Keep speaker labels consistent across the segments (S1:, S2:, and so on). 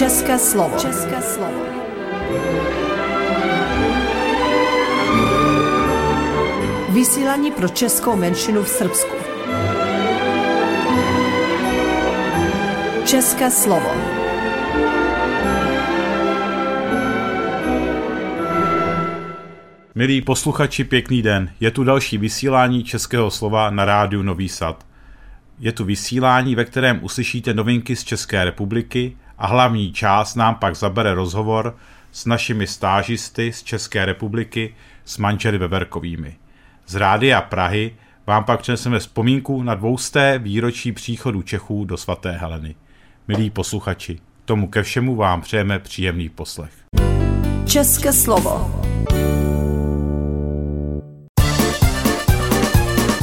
S1: České slovo. České slovo. Vysílání pro českou menšinu v Srbsku. České slovo.
S2: Milí posluchači, pěkný den. Je tu další vysílání Českého slova na rádiu Nový Sad. Je tu vysílání, ve kterém uslyšíte novinky z České republiky a hlavní část nám pak zabere rozhovor s našimi stážisty z České republiky s manželi Veverkovými. Z Rádia Prahy vám pak přineseme vzpomínku na dvousté výročí příchodu Čechů do svaté Heleny. Milí posluchači, tomu ke všemu vám přejeme příjemný poslech.
S1: České slovo.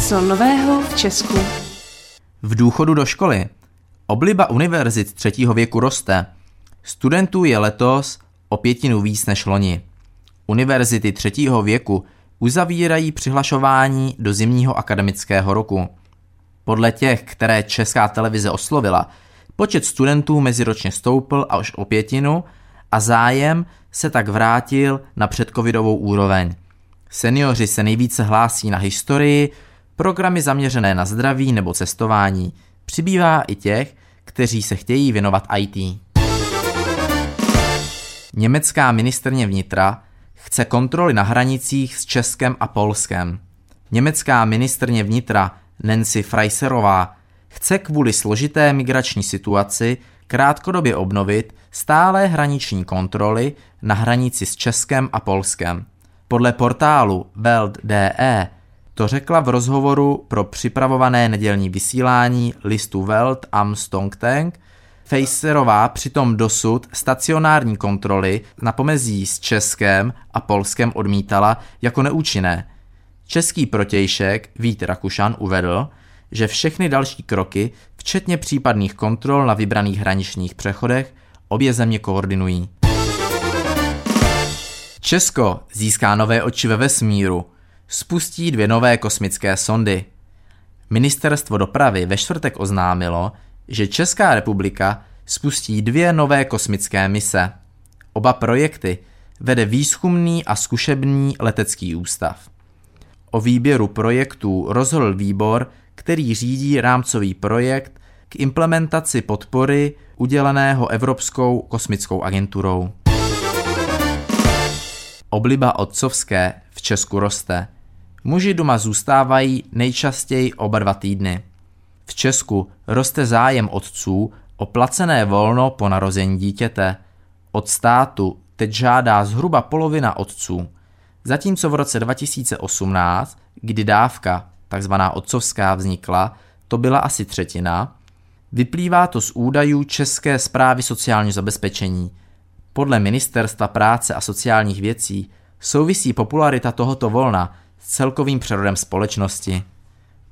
S1: Co nového v Česku?
S3: V důchodu do školy. Obliba univerzit třetího věku roste. Studentů je letos o pětinu víc než loni. Univerzity třetího věku uzavírají přihlašování do zimního akademického roku. Podle těch, které česká televize oslovila, počet studentů meziročně stoupl až o pětinu a zájem se tak vrátil na předcovidovou úroveň. Seniori se nejvíce hlásí na historii, programy zaměřené na zdraví nebo cestování. Přibývá i těch, kteří se chtějí věnovat IT. Německá ministrně vnitra chce kontroly na hranicích s Českem a Polskem. Německá ministrně vnitra Nancy Freiserová chce kvůli složité migrační situaci krátkodobě obnovit stále hraniční kontroly na hranici s Českem a Polskem. Podle portálu Welt.de to řekla v rozhovoru pro připravované nedělní vysílání listu Welt am Stongtank. Fejserová přitom dosud stacionární kontroly na pomezí s Českem a Polskem odmítala jako neúčinné. Český protějšek Vít Rakušan uvedl, že všechny další kroky, včetně případných kontrol na vybraných hraničních přechodech, obě země koordinují. Česko získá nové oči ve vesmíru – spustí dvě nové kosmické sondy. Ministerstvo dopravy ve čtvrtek oznámilo, že Česká republika spustí dvě nové kosmické mise. Oba projekty vede výzkumný a zkušební letecký ústav. O výběru projektů rozhodl výbor, který řídí rámcový projekt k implementaci podpory uděleného Evropskou kosmickou agenturou. Obliba otcovské v Česku roste – Muži doma zůstávají nejčastěji oba dva týdny. V Česku roste zájem otců o placené volno po narození dítěte. Od státu teď žádá zhruba polovina otců. Zatímco v roce 2018, kdy dávka, takzvaná otcovská, vznikla, to byla asi třetina, vyplývá to z údajů České zprávy sociálního zabezpečení. Podle Ministerstva práce a sociálních věcí souvisí popularita tohoto volna s celkovým přerodem společnosti.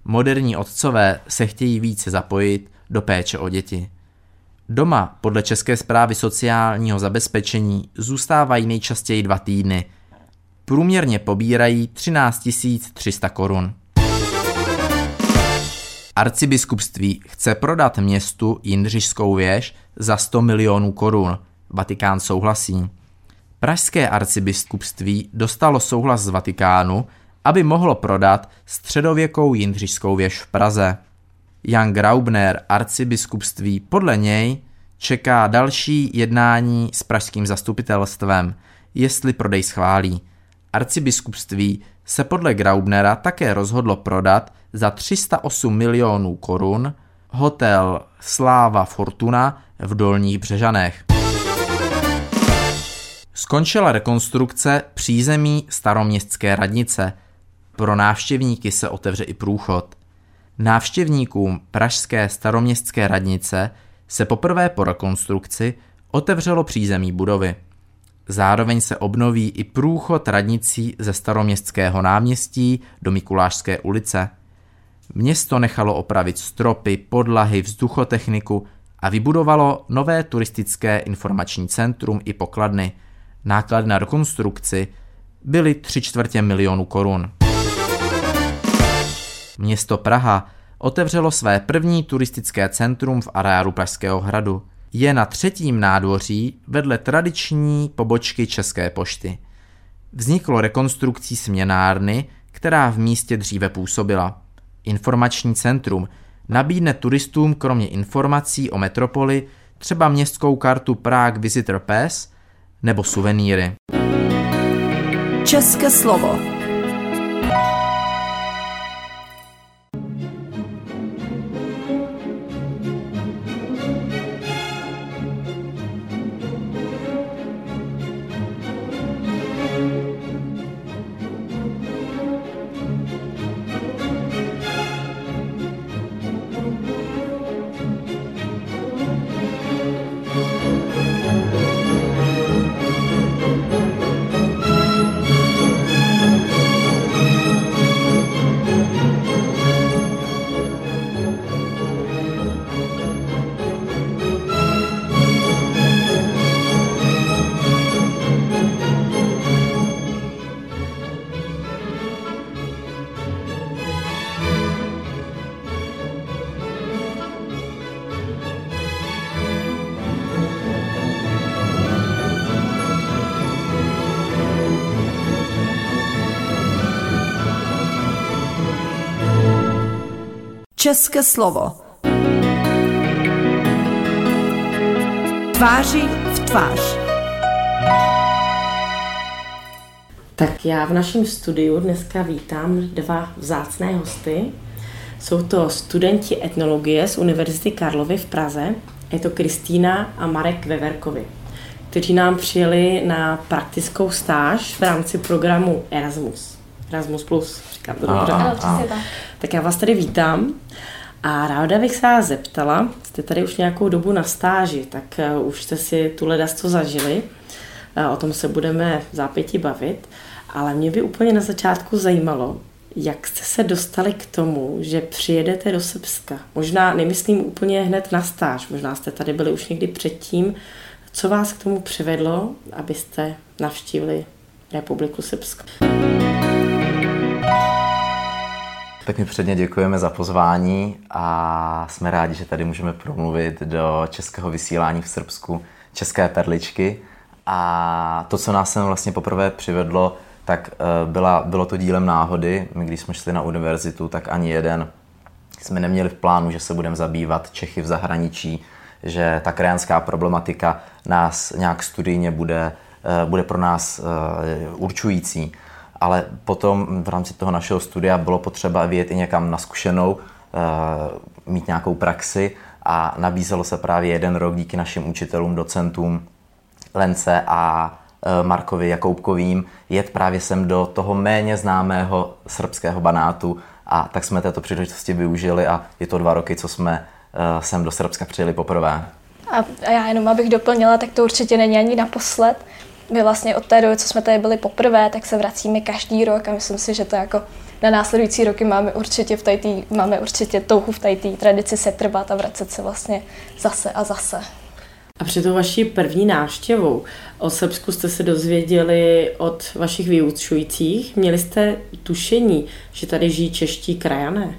S3: Moderní otcové se chtějí více zapojit do péče o děti. Doma podle České zprávy sociálního zabezpečení zůstávají nejčastěji dva týdny. Průměrně pobírají 13 300 korun. Arcibiskupství chce prodat městu Jindřišskou věž za 100 milionů korun. Vatikán souhlasí. Pražské arcibiskupství dostalo souhlas z Vatikánu, aby mohlo prodat středověkou Jindřišskou věž v Praze. Jan Graubner, arcibiskupství, podle něj čeká další jednání s pražským zastupitelstvem, jestli prodej schválí. Arcibiskupství se podle Graubnera také rozhodlo prodat za 308 milionů korun hotel Sláva Fortuna v Dolních Břežanech. Skončila rekonstrukce přízemí staroměstské radnice – pro návštěvníky se otevře i průchod. Návštěvníkům Pražské staroměstské radnice se poprvé po rekonstrukci otevřelo přízemí budovy. Zároveň se obnoví i průchod radnicí ze staroměstského náměstí do Mikulášské ulice. Město nechalo opravit stropy, podlahy, vzduchotechniku a vybudovalo nové turistické informační centrum i pokladny. Náklady na rekonstrukci byly tři čtvrtě milionu korun. Město Praha otevřelo své první turistické centrum v areálu Pražského hradu.
S4: Je na třetím nádvoří vedle tradiční pobočky České pošty. Vzniklo rekonstrukcí směnárny, která v místě dříve působila. Informační centrum nabídne turistům kromě informací o metropoli třeba městskou kartu Prague Visitor Pass nebo suvenýry.
S1: České slovo. České slovo. Tváři v tvář.
S5: Tak já v našem studiu dneska vítám dva vzácné hosty. Jsou to studenti etnologie z Univerzity Karlovy v Praze. Je to Kristýna a Marek Veverkovi, kteří nám přijeli na praktickou stáž v rámci programu Erasmus. Erasmus+, plus, říkám to dobře. Tak já vás tady vítám. A ráda bych se vás zeptala, jste tady už nějakou dobu na stáži, tak uh, už jste si tu ledas co zažili, uh, o tom se budeme v zápěti bavit, ale mě by úplně na začátku zajímalo, jak jste se dostali k tomu, že přijedete do Srbska? Možná nemyslím úplně hned na stáž, možná jste tady byli už někdy předtím. Co vás k tomu přivedlo, abyste navštívili Republiku Srbsko?
S4: Pěkně předně děkujeme za pozvání a jsme rádi, že tady můžeme promluvit do českého vysílání v Srbsku České perličky. A to, co nás sem vlastně poprvé přivedlo, tak eh, byla, bylo to dílem náhody. My, když jsme šli na univerzitu, tak ani jeden jsme neměli v plánu, že se budeme zabývat Čechy v zahraničí, že ta krajanská problematika nás nějak studijně bude, eh, bude pro nás eh, určující ale potom v rámci toho našeho studia bylo potřeba vyjet i někam na zkušenou, eh, mít nějakou praxi a nabízelo se právě jeden rok díky našim učitelům, docentům Lence a eh, Markovi Jakoubkovým jet právě sem do toho méně známého srbského banátu a tak jsme této příležitosti využili a je to dva roky, co jsme eh, sem do Srbska přijeli poprvé.
S6: A já jenom abych doplnila, tak to určitě není ani naposled. My vlastně od té doby, co jsme tady byli poprvé, tak se vracíme každý rok a myslím si, že to jako na následující roky máme určitě v tajtý, máme určitě touhu v té tradici se trvat a vracet se vlastně zase a zase.
S5: A před tou vaší první návštěvou o Srbsku jste se dozvěděli od vašich vyučujících. Měli jste tušení, že tady žijí čeští krajané?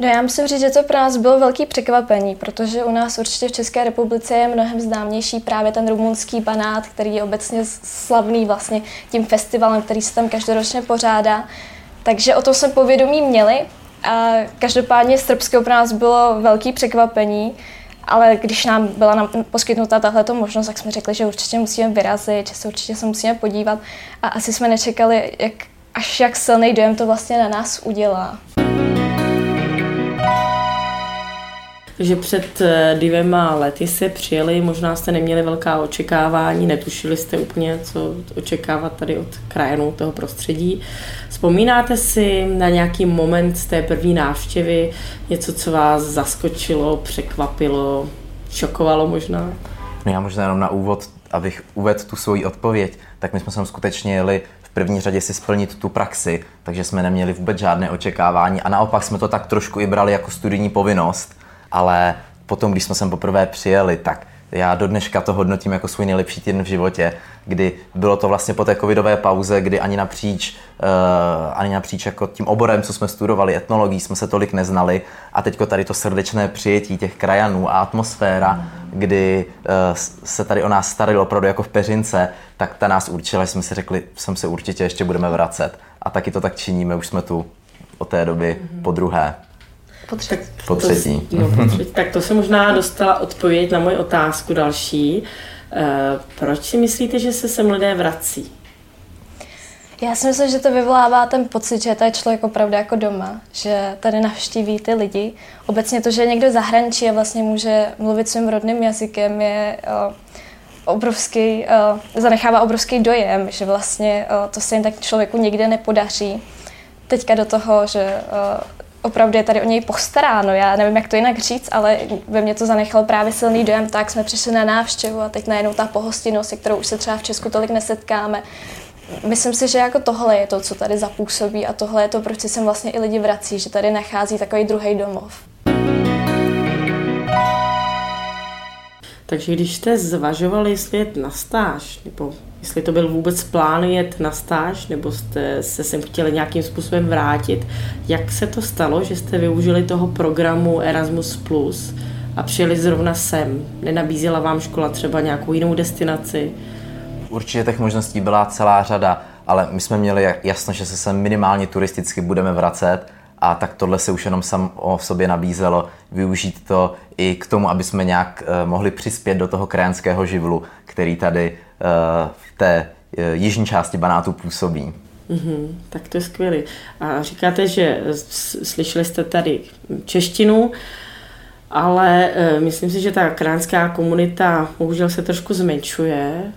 S6: No já musím říct, že to pro nás bylo velký překvapení, protože u nás určitě v České republice je mnohem známější právě ten rumunský banát, který je obecně slavný vlastně tím festivalem, který se tam každoročně pořádá. Takže o tom jsme povědomí měli a každopádně srbské pro nás bylo velký překvapení, ale když nám byla nám poskytnuta tahle možnost, tak jsme řekli, že určitě musíme vyrazit, že se určitě se musíme podívat a asi jsme nečekali, jak, až jak silný dojem to vlastně na nás udělá.
S5: Že před eh, dvěma lety se přijeli, možná jste neměli velká očekávání, netušili jste úplně, co očekávat tady od krajanů toho prostředí. Vzpomínáte si na nějaký moment z té první návštěvy, něco, co vás zaskočilo, překvapilo, šokovalo možná?
S4: No já možná jenom na úvod, abych uvedl tu svoji odpověď, tak my jsme sem skutečně jeli první řadě si splnit tu praxi, takže jsme neměli vůbec žádné očekávání. A naopak jsme to tak trošku i brali jako studijní povinnost, ale potom, když jsme sem poprvé přijeli, tak Já do dneška to hodnotím jako svůj nejlepší týden v životě, kdy bylo to vlastně po té covidové pauze, kdy ani napříč, uh, ani napříč jako tím oborem, co jsme studovali, etnologií, jsme se tolik neznali a teďko tady to srdečné přijetí těch krajanů a atmosféra, kdy uh, se tady o nás starali opravdu jako v peřince, tak ta nás určila, jsme si řekli, sem se určitě ještě budeme vracet. A taky to tak činíme, už jsme tu od té doby mm-hmm. po druhé.
S6: Po třetí.
S4: Po třetí.
S5: To, no, po třetí. Tak to se možná dostala odpověď na moji otázku další. E, proč si myslíte, že se sem lidé vrací?
S6: Já si myslím, že to vyvolává ten pocit, že je tady člověk opravdu jako doma, že tady navštíví ty lidi. Obecně to, že někdo zahraničí a vlastně může mluvit svým rodným jazykem, je uh, obrovský, uh, zanechává obrovský dojem, že vlastně uh, to se jen tak člověku nikde nepodaří. Teďka do toho, že opravdu je tady o něj postaráno. Já nevím, jak to jinak říct, ale ve mně to zanechal právě silný dojem, tak jsme přišli na návštěvu a teď najednou ta pohostinnost, se kterou už se třeba v Česku tolik nesetkáme. Myslím si, že jako tohle je to, co tady zapůsobí a tohle je to, proč si sem vlastně i lidi vrací, že tady nachází takový druhý domov.
S5: Takže když jste zvažovali, jestli jet na stáž, nebo jestli to byl vůbec plán jet na stáž, nebo jste se sem chtěli nějakým způsobem vrátit, jak se to stalo, že jste využili toho programu Erasmus+, Plus a přijeli zrovna sem? Nenabízela vám škola třeba nějakou jinou destinaci?
S4: Určitě těch možností byla celá řada, ale my jsme měli jasno, že se sem minimálně turisticky budeme vracet a tak tohle se už jenom sam o sobě nabízelo, využít to i k tomu, aby jsme nějak uh, mohli přispět do toho krajanského živlu, který tady v té uh, jižní části Banátu působí.
S5: Mm-hmm, tak to je skvělé. A říkáte, že slyšeli jste tady češtinu, ale e, myslím si, že ta kránská komunita bohužel se trošku zmenšuje.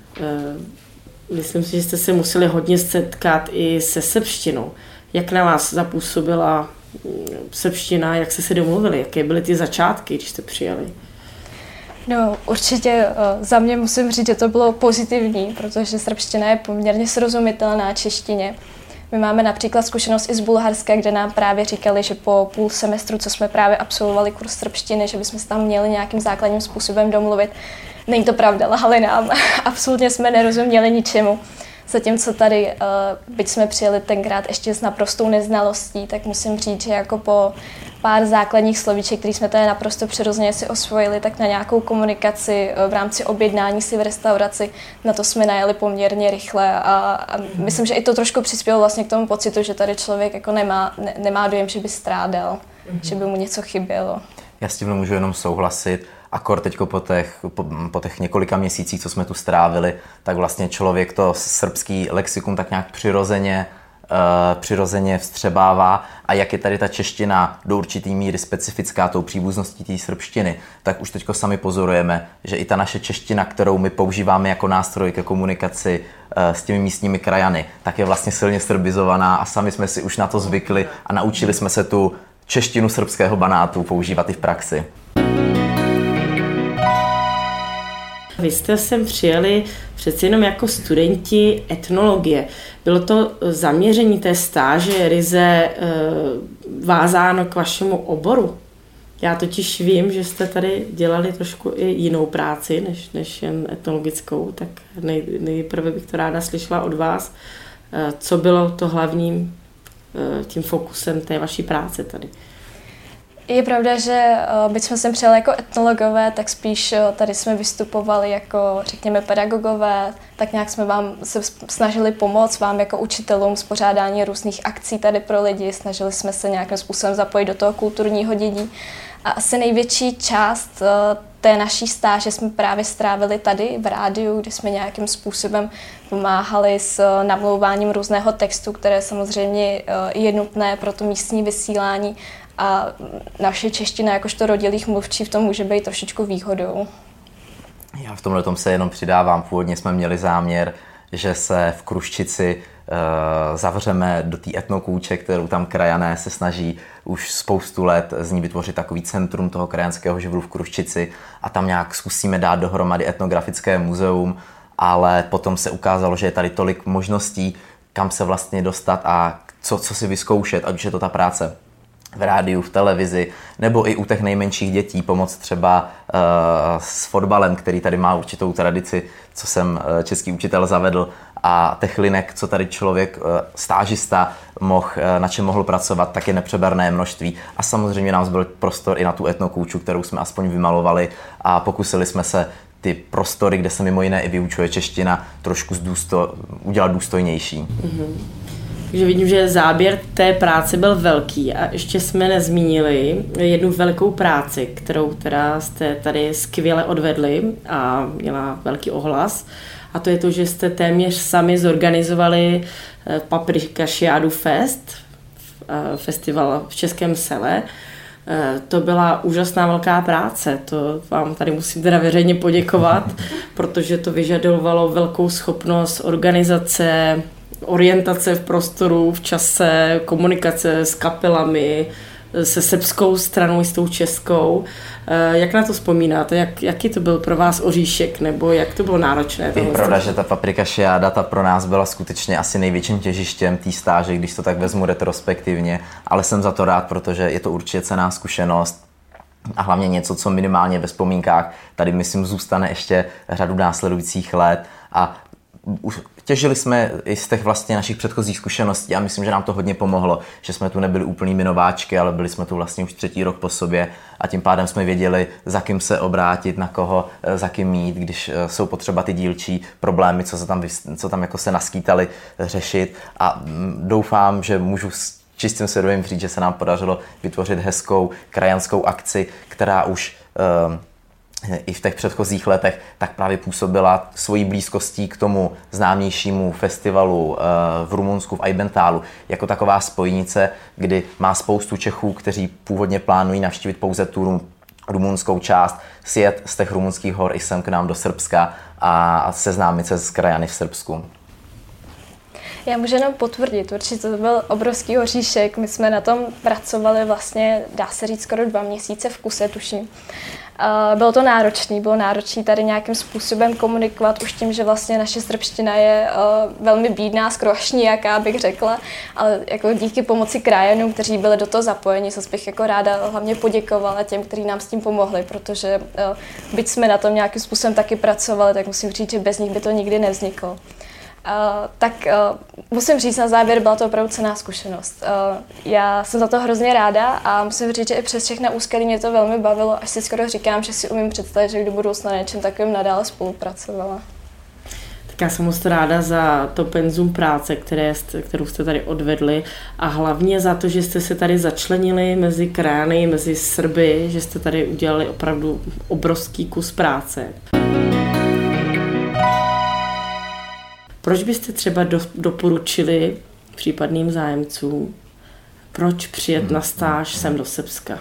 S5: Myslím si, že jste se museli hodně setkat i se srbštinou. Jak na vás zapůsobila mm, srbština, jak jste se domluvili, jaké byly ty začátky, když jste přijeli?
S6: No, určitě uh, za mě musím říct, že to bylo pozitivní, protože srbština je poměrně srozumitelná češtině. My máme například zkušenost i z Bulharska, kde nám právě říkali, že po půl semestru, co jsme právě absolvovali kurz srbštiny, že bychom se tam měli nějakým základním způsobem domluvit. Není to pravda, lhali nám. Absolutně jsme nerozuměli ničemu. Zatímco tady, eh, byť jsme přijeli tenkrát ještě s naprostou neznalostí, tak musím říct, že jako po pár základních slovíček, které jsme tady naprosto přirozeně si osvojili, tak na nějakou komunikaci eh, v rámci objednání si v restauraci, na to jsme najeli poměrně rychle a, a myslím, že i to trošku přispělo vlastně k tomu pocitu, že tady člověk jako nemá, ne, nemá dojem, že by strádal, mm-hmm. že by mu něco chybělo.
S4: Já s tím můžu jenom souhlasit akor teď po těch, po, po těch několika měsících, co jsme tu strávili, tak vlastně člověk to srbský lexikum tak nějak přirozeně uh, přirozeně vstřebává a jak je tady ta čeština do určitý míry specifická tou příbuzností té srbštiny, tak už teď sami pozorujeme, že i ta naše čeština, kterou my používáme jako nástroj ke komunikaci uh, s těmi místními krajany, tak je vlastně silně srbizovaná a sami jsme si už na to zvykli a naučili jsme se tu češtinu srbského banátu používat i v praxi.
S5: Vy jste sem přijeli přeci jenom jako studenti etnologie. Bylo to zaměření té stáže ryze e, vázáno k vašemu oboru? Já totiž vím, že jste tady dělali trošku i jinou práci, než, než jen etnologickou, tak nej, nejprve bych to ráda slyšela od vás. E, co bylo to hlavním tím fokusem té vaší práce tady?
S6: Je pravda, že eh, byť jsme sem přijeli jako etnologové, tak spíš eh, tady jsme vystupovali jako, řekněme, pedagogové, tak nějak jsme vám se snažili pomoct vám jako učitelům s pořádání různých akcí tady pro lidi, snažili jsme se nějakým způsobem zapojit do toho kulturního dědí. A asi největší část eh, té naší stáže jsme právě strávili tady v rádiu, kde jsme nějakým způsobem pomáhali s namlouváním různého textu, které samozřejmě je nutné pro to místní vysílání a naše čeština jakožto rodilých mluvčí v tom může být trošičku výhodou.
S4: Já v tomhle tom se jenom přidávám. Původně jsme měli záměr, že se v Kruščici uh, zavřeme do té etnokůče, kterou tam krajané se snaží už spoustu let z ní vytvořit takový centrum toho krajanského živlu v Kruščici a tam nějak zkusíme dát dohromady etnografické muzeum, ale potom se ukázalo, že je tady tolik možností, kam se vlastně dostat a co, co si vyzkoušet, ať už je to ta práce v rádiu, v televizi, nebo i u těch nejmenších dětí pomoct třeba uh, s fotbalem, který tady má určitou tradici, co jsem uh, český učitel zavedl, a těch linek, co tady člověk, uh, stážista, mohl, uh, na čem mohl pracovat, tak je nepřeberné množství. A samozřejmě nám byl prostor i na tu etnokůču, kterou jsme aspoň vymalovali a pokusili jsme se ty prostory, kde se mimo jiné i vyučuje čeština, trošku zdůsto, udělat důstojnější. Mm-hmm.
S5: Takže vidím, že záběr té práce byl velký a ještě jsme nezmínili jednu velikou práci, kterou teda jste tady skvěle odvedli a měla velký ohlas. A to je to, že jste téměř sami zorganizovali eh, Paprika Šiádu Fest, eh, festival v Českém sele. Eh, to byla úžasná velká práce, to vám tady musím teda veřejně poděkovat, protože to vyžadovalo velkou schopnost organizace, orientace v prostoru, v čase, komunikace s kapelami, se srbskou stranou i s tou českou. Eh, jak na to vzpomínáte? Jak, jaký to byl pro vás oříšek? Nebo jak to bylo náročné?
S4: Je pravda, že ta paprika šiáda ta pro nás byla skutečně asi největším těžištěm té stáže, když to tak vezmu retrospektivně, ale jsem za to rád, protože je to určitě cená zkušenost a hlavně něco, co minimálně ve vzpomínkách tady, myslím, zůstane ještě řadu následujících let a těžili jsme i z těch vlastně našich předchozích zkušeností a myslím, že nám to hodně pomohlo, že jsme tu nebyli úplný minováčky, ale byli jsme tu vlastně už třetí rok po sobě a tím pádem jsme věděli, za kým se obrátit, na koho, eh, za kým mít, když eh, jsou potřeba ty dílčí problémy, co se tam, co tam jako se naskýtali řešit. A mm, doufám, že můžu s čistým svědomím říct, že se nám podařilo vytvořit hezkou krajanskou akci, která už uh, i v těch předchozích letech, tak právě působila svojí blízkostí k tomu známějšímu festivalu eh, v Rumunsku, v Aibentálu, jako taková spojnice, kdy má spoustu Čechů, kteří původně plánují navštívit pouze tu rumunskou část, sjet z těch rumunských hor i sem k nám do Srbska a seznámit se s krajany v Srbsku.
S6: Já můžu jenom potvrdit, určitě to byl obrovský oříšek. My jsme na tom pracovali vlastně, dá se říct, skoro dva měsíce v kuse, tuším. Bylo to náročné, bylo náročné tady nějakým způsobem komunikovat, už tím, že vlastně naše srbština je velmi bídná, skoro až nijaká, bych řekla, ale jako díky pomoci krajanům, kteří byli do toho zapojeni, se bych jako ráda hlavně poděkovala těm, kteří nám s tím pomohli, protože byť jsme na tom nějakým způsobem taky pracovali, tak musím říct, že bez nich by to nikdy nevzniklo. Uh, tak uh, musím říct na závěr, byla to opravdu cená zkušenost. Uh, já jsem za to hrozně ráda a musím říct, že i přes všechna úskalí mě to velmi bavilo, až si skoro říkám, že si umím představit, že do budoucna něčem takovým nadále spolupracovala.
S5: Tak já jsem moc ráda za to penzum práce, které kterou jste tady odvedli a hlavně za to, že jste se tady začlenili mezi krajany, mezi Srby, že jste tady udělali opravdu obrovský kus práce. Proč byste třeba do, doporučili případným zájemcům, proč přijet na stáž sem do Srbska?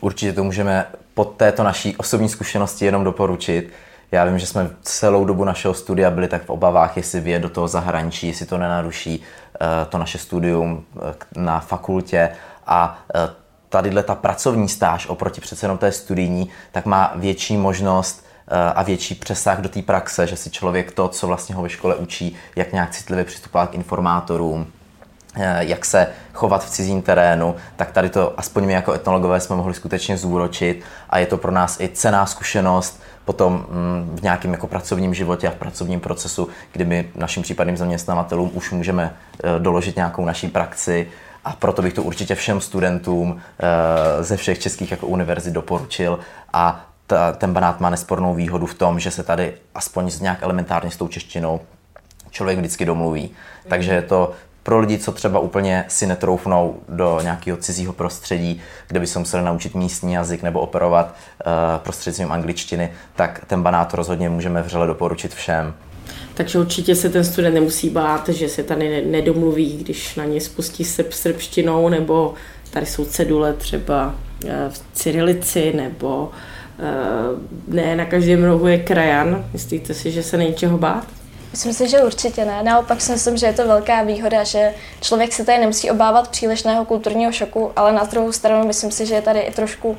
S4: Určitě to můžeme pod této naší osobní zkušenosti jenom doporučit. Já vím, že jsme celou dobu našeho studia byli tak v obavách, jestli vyjet do toho zahraničí, jestli to nenaruší uh, to naše studium uh, na fakultě a uh, tadyhle ta pracovní stáž oproti přece jenom té studijní, tak má větší možnost Eh, a větší přesah do té praxe, že si člověk to, co vlastně ho ve škole učí, jak nějak citlivě přistupovat k informátorům, eh, jak se chovat v cizím terénu, tak tady to aspoň my jako etnologové jsme mohli skutečně zúročit. A je to pro nás i cená zkušenost potom mm, v nějakém jako pracovním životě a v pracovním procesu, kdy my našim případným zaměstnavatelům už můžeme eh, doložit nějakou naší praxi, a proto bych to určitě všem studentům ze všech českých jako univerzit doporučil. A ta, ten Banát má nespornou výhodu v tom, že se tady aspoň z nějak elementárně s tou češtinou člověk vždycky domluví. Takže je to pro lidi, co třeba úplně si netroufnou do nějakého cizího prostředí, kde by se museli naučit místní jazyk nebo operovat uh, prostřednictvím angličtiny, tak ten banát rozhodně můžeme vřele doporučit všem.
S5: Takže určitě se ten student nemusí bát, že se tady nedomluví, když na ně spustí srb, srbštinou, nebo tady jsou cedule třeba eh, v cyrilici, nebo uh, ne na každém rohu je krajan. Myslíte si, že se není čeho bát?
S6: Myslím si, že určitě ne. Naopak si myslím, že je to velká výhoda, že člověk se tady nemusí obávat přílišného kulturního šoku, ale na druhou stranu myslím si, že je tady i trošku uh,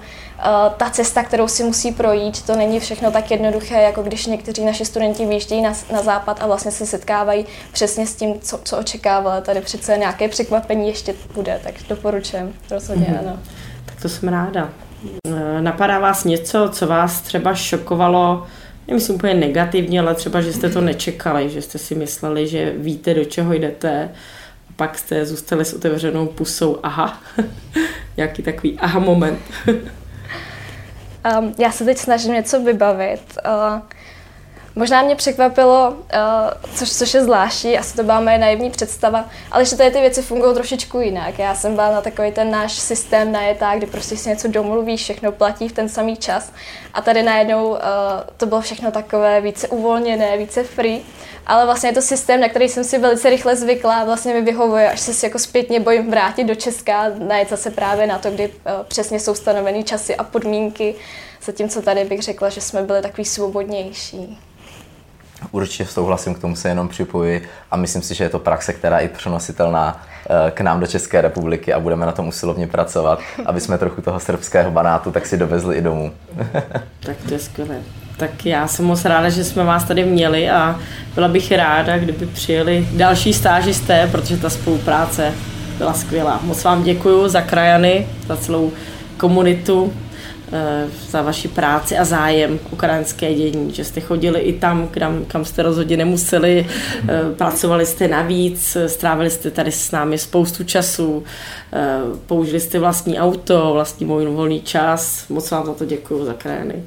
S6: ta cesta, kterou si musí projít. To není všechno tak jednoduché, jako když někteří naši studenti výjíždějí na, na západ a vlastně se setkávají přesně s tím, co, co očekávali. Tady přece nějaké překvapení ještě bude, tak doporučujem rozhodně, mm-hmm. ano.
S5: Tak to jsem ráda. Eh, napadá vás něco, co vás třeba šokovalo nemyslím úplně negativně, ale třeba, že jste to nečekali, že jste si mysleli, že víte, do čeho jdete a pak jste zůstali s otevřenou pusou, aha, nějaký takový aha moment.
S6: um, já se teď snažím něco vybavit. Uh, Možná mě překvapilo, uh, což, což je zvláštní, asi to byla moje naivní představa, ale že tady ty věci fungují trošičku jinak. Já jsem byla na takový ten náš systém najetá, kdy prostě si něco domluvíš, všechno platí v ten samý čas. A tady najednou uh, to bylo všechno takové více uvolněné, více free. Ale vlastně je to systém, na který jsem si velice rychle zvykla a vlastně mi vyhovuje, až se jako zpětně bojím vrátit do Česka, najet zase právě na to, kdy uh, přesně jsou stanovený časy a podmínky. Zatímco tady bych řekla, že jsme byli takový svobodnější.
S4: Určitě souhlasím, k tomu se jenom připojuji a myslím si, že je to praxe, která je přenositelná eh, k nám do České republiky a budeme na tom usilovně pracovat, aby jsme trochu toho srbského banátu tak si dovezli i domů.
S5: tak to je skvělé. Tak já jsem moc ráda, že jsme vás tady měli a byla bych ráda, kdyby přijeli další stážisté, protože ta spolupráce byla skvělá. Moc vám děkuji za krajany, za celou komunitu za vaši práci a zájem o krajinské dění, že jste chodili i tam, kam, kam jste rozhodně nemuseli, eh, pracovali jste navíc, strávili jste tady s námi spoustu času, eh, použili jste vlastní auto, vlastní můj volný čas. Moc vám za to děkuji za krajiny.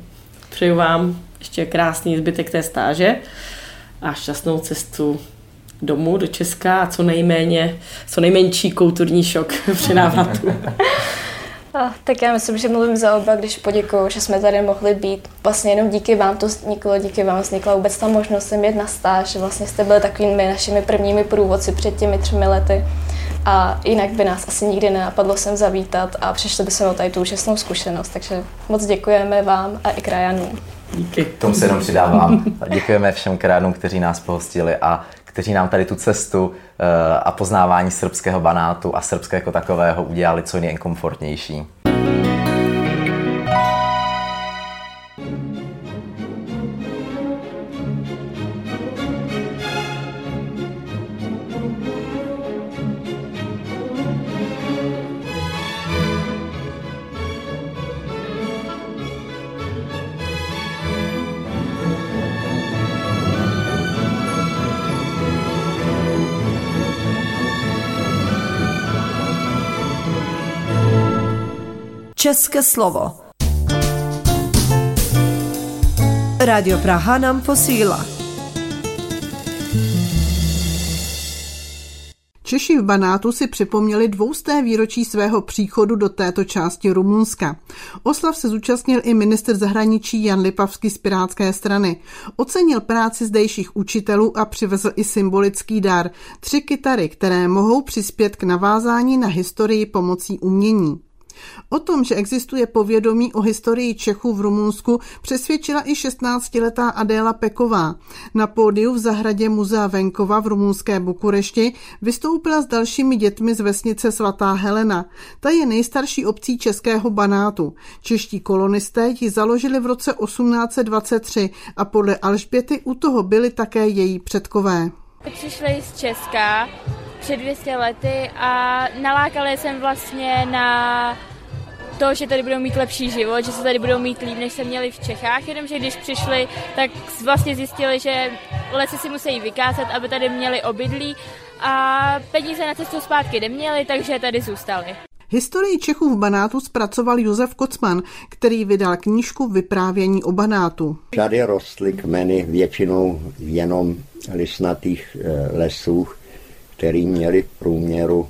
S5: Přeju vám ještě krásný zbytek té stáže a šťastnou cestu domů do Česka a co nejméně, co nejmenší kulturní šok při návratu.
S6: A, tak já myslím, že mluvím za oba, když poděkuju, že jsme tady mohli být. Vlastně jenom díky vám to vzniklo, díky vám vznikla vůbec ta možnost sem jet na stáž, vlastně jste byli takovými našimi prvními průvodci před těmi třemi lety. A jinak by nás asi nikdy nenapadlo sem zavítat a přišli bychom o tady tu úžasnou zkušenost. Takže moc děkujeme vám a i krajanům.
S4: Díky. Tomu se jenom přidávám. Děkujeme všem krajanům, kteří nás pohostili a kteří nám tady tu cestu eh, a poznávání srbského banátu a srbského jako takového udělali co nejkomfortnější.
S1: České slovo. Radio Praha nám posílá.
S7: Češi v Banátu si připomněli dvousté výročí svého příchodu do této části Rumunska. Oslav se zúčastnil i minister zahraničí Jan Lipavský z Pirátské strany. Ocenil práci zdejších učitelů a přivezl i symbolický dar. Tři kytary, které mohou přispět k navázání na historii pomocí umění. O tom, že existuje povědomí o historii Čechů v Rumunsku, přesvědčila i 16-letá Adéla Peková. Na pódiu v zahradě Muzea Venkova v rumunské Bukurešti vystoupila s dalšími dětmi z vesnice Svatá Helena. Ta je nejstarší obcí Českého Banátu. Čeští kolonisté ji založili v roce 1823 a podle Alžběty u toho byli také její předkové.
S8: Přišli z Česka před 200 lety a nalákali jsem vlastně na to, že tady budou mít lepší život, že se tady budou mít líp, než se měli v Čechách, jenomže když přišli, tak vlastně zjistili, že lesy si musí vykázat, aby tady měli obydlí a peníze na cestu zpátky neměli, takže tady zůstali.
S7: Historii Čechů v Banátu zpracoval Josef Kocman, který vydal knížku Vyprávění o Banátu.
S9: Tady rostly kmeny většinou jenom lisnatých eh, lesů, který měli v průměru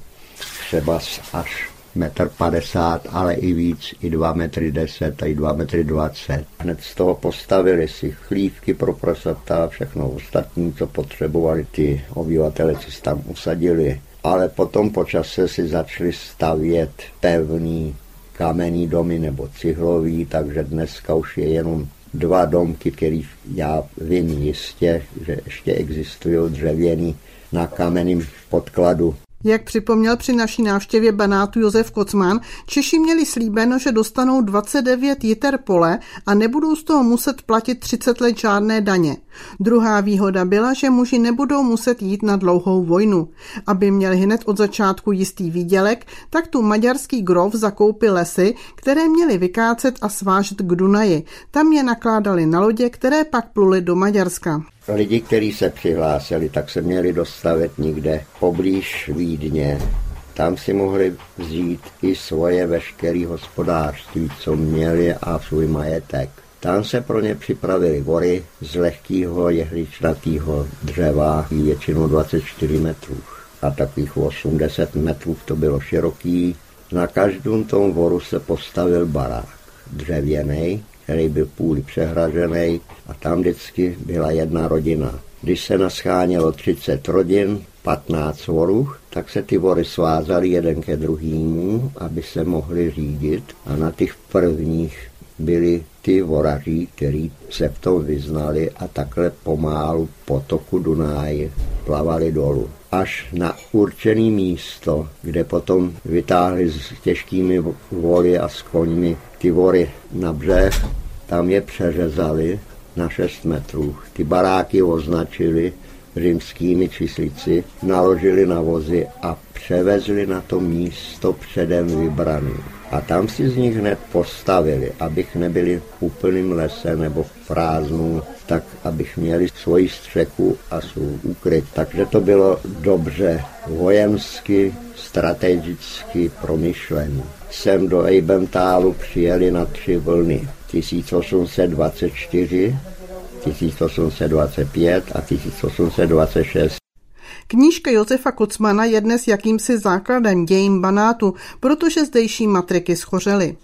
S9: třeba až metr 50, ale i víc, i 2 metry 10 a i 2 metry 20. Hned z toho postavili si chlívky pro prasata a všechno ostatní, co potřebovali ty obyvatele, co se tam usadili. Ale potom po čase si začali stavět pevný kamenný domy nebo cihlový, takže dneska už je jenom dva domky, které já vím jistě, že ještě existují dřevěný na kamenném podkladu.
S7: Jak připomněl při naší návštěvě Banátu Josef Kocman, Češi měli slíbeno, že dostanou 29 jiter pole a nebudou z toho muset platit 30 let žádné daně. Druhá výhoda byla, že muži nebudou muset jít na dlouhou vojnu. Aby měli hned od začátku jistý výdělek, tak tu maďarský grov zakoupil lesy, které měli vykácet a svážet k Dunaji. Tam je nakládali na lodě, které pak pluly do Maďarska.
S9: Lidi, kteří se přihlásili, tak se měli dostavit někde poblíž Vídně. Tam si mohli vzít i svoje veškeré hospodářství, co měli a svůj majetek. Tam se pro ně připravili vory z lehkého jehličnatého dřeva, většinou 24 metrů. A takových 80 metrů to bylo široký. Na každém tom voru se postavil barák dřevěný, který byl půl přehražený a tam vždycky byla jedna rodina. Když se naschánělo 30 rodin, 15 vorů, tak se ty vory svázaly jeden ke druhému, aby se mohli řídit a na těch prvních byli ty voraří, kteří se v tom vyznali a takhle pomálu potoku Dunáje plavali dolů. Až na určené místo, kde potom vytáhli s těžkými voly a s koňmi vory na břeh, tam je přeřezali na 6 metrů. Ty baráky označili římskými číslici, naložili na vozy a převezli na to místo předem vybrané. A tam si z nich hned postavili, abych nebyli v úplným lese nebo v prázdnu, tak abych měli svoji střechu a svůj úkryt. Takže to bylo dobře vojensky, strategicky promyšlené. Sem do Eibentálu přijeli na tři vlny. 1824, 1825 a 1826.
S7: Knížka Josefa Kocmana je dnes jakýmsi základem dějin Banátu, protože zdejší matriky schořely.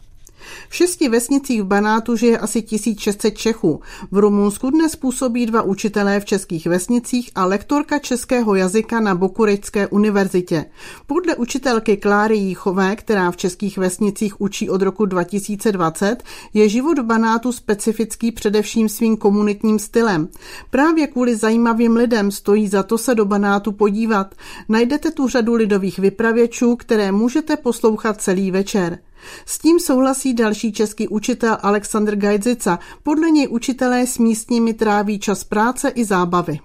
S7: V šesti vesnicích v Banátu žije asi 1600 Čechů. V Rumunsku dnes působí dva učitelé v českých vesnicích a lektorka českého jazyka na Bokurečské univerzitě. Podle učitelky Kláry Jíchové, která v českých vesnicích učí od roku 2020, je život v Banátu specifický především svým komunitním stylem. Právě kvůli zajímavým lidem stojí za to se do Banátu podívat. Najdete tu řadu lidových vypravěčů, které můžete poslouchat celý večer. S tím souhlasí další český učitel Aleksandr Gajdzica. Podle něj učitelé s místními tráví čas práce i zábavy.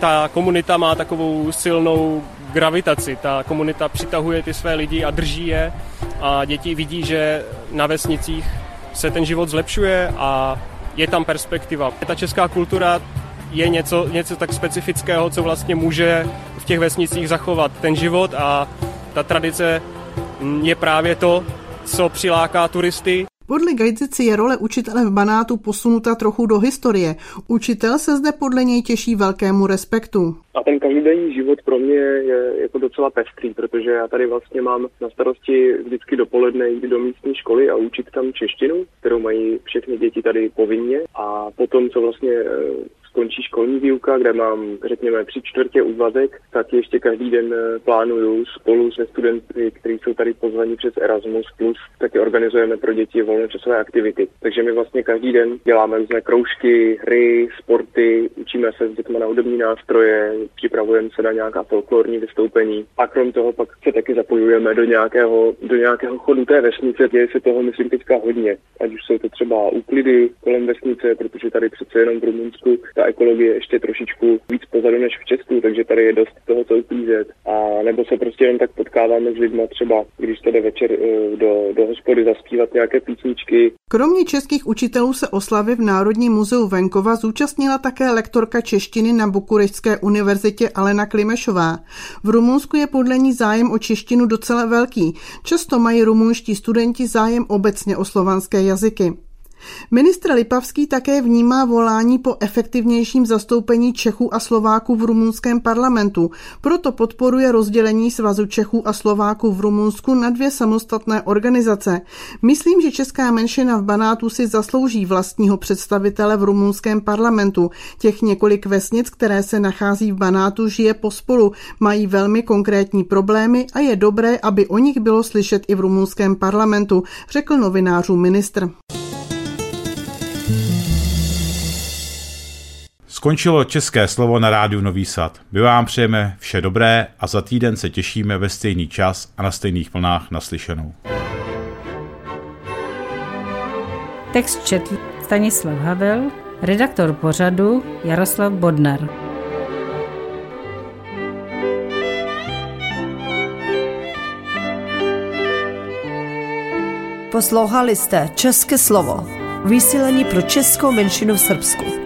S10: Ta komunita má takovou silnou gravitaci. Ta komunita přitahuje ty své lidi a drží je a děti vidí, že na vesnicích se ten život zlepšuje a je tam perspektiva. Ta česká kultura je něco, něco tak specifického, co vlastně může v těch vesnicích zachovat ten život a ta tradice je právě to, co přiláká turisty.
S7: Podle Gajdzici je role učitele v Banátu posunuta trochu do historie. Učitel se zde podle něj těší velkému respektu.
S11: A ten každodenní život pro mě je jako docela pestrý, protože já tady vlastně mám na starosti vždycky dopoledne jít do místní školy a učit tam češtinu, kterou mají všechny děti tady povinně. A potom, co vlastně eh, skončí školní výuka, kde mám, řekněme, tři čtvrtě úvazek, tak ještě každý den eh, plánuju spolu se studenty, kteří jsou tady pozvaní přes Erasmus+, plus, taky organizujeme pro děti volnočasové aktivity. Takže my vlastně každý den děláme různé kroužky, hry, sporty, učíme se s dětmi na hudební nástroje, připravujeme se na nějaká folklorní vystoupení a krom toho pak se taky zapojujeme do nějakého, do nějakého chodu té vesnice. Děje se toho, myslím, teďka hodně. Ať už jsou to třeba úklidy kolem vesnice, protože tady přece jenom v Rumunsku ta ekologie ještě trošičku víc pozadu než v Česku, takže tady je dost toho, co uklízet. A nebo se prostě jen tak potkáváme s lidmi třeba, když to jde večer eh, do, do hospody zaspívat nějaké písničky.
S7: Kromě českých učitelů se oslavy v Národním muzeu Venkova zúčastnila také lektorka češtiny na Bukurešťské univerzitě Alena Klimešová. V Rumunsku je podle ní zájem o češtinu docela velký. Často mají rumunští studenti zájem obecně o slovanské jazyky. Ministr Lipavský také vnímá volání po efektivnějším zastoupení Čechů a Slováků v rumunském parlamentu. Proto podporuje rozdělení Svazu Čechů a Slováků v Rumunsku na dvě samostatné organizace. Myslím, že česká menšina v Banátu si zaslouží vlastního představitele v rumunském parlamentu. Těch několik vesnic, které se nachází v Banátu, žije pospolu, mají velmi konkrétní problémy a je dobré, aby o nich bylo slyšet i v rumunském parlamentu, řekl novinářům ministr.
S2: Skončilo české slovo na rádiu Nový Sad. My vám přejeme vše dobré a za týden se těšíme ve stejný čas a na stejných vlnách naslyšenou.
S12: Text četl Stanislav Havel, redaktor pořadu Jaroslav Bodnar.
S1: Poslouchali jste České slovo, vysílení pro českou menšinu v Srbsku.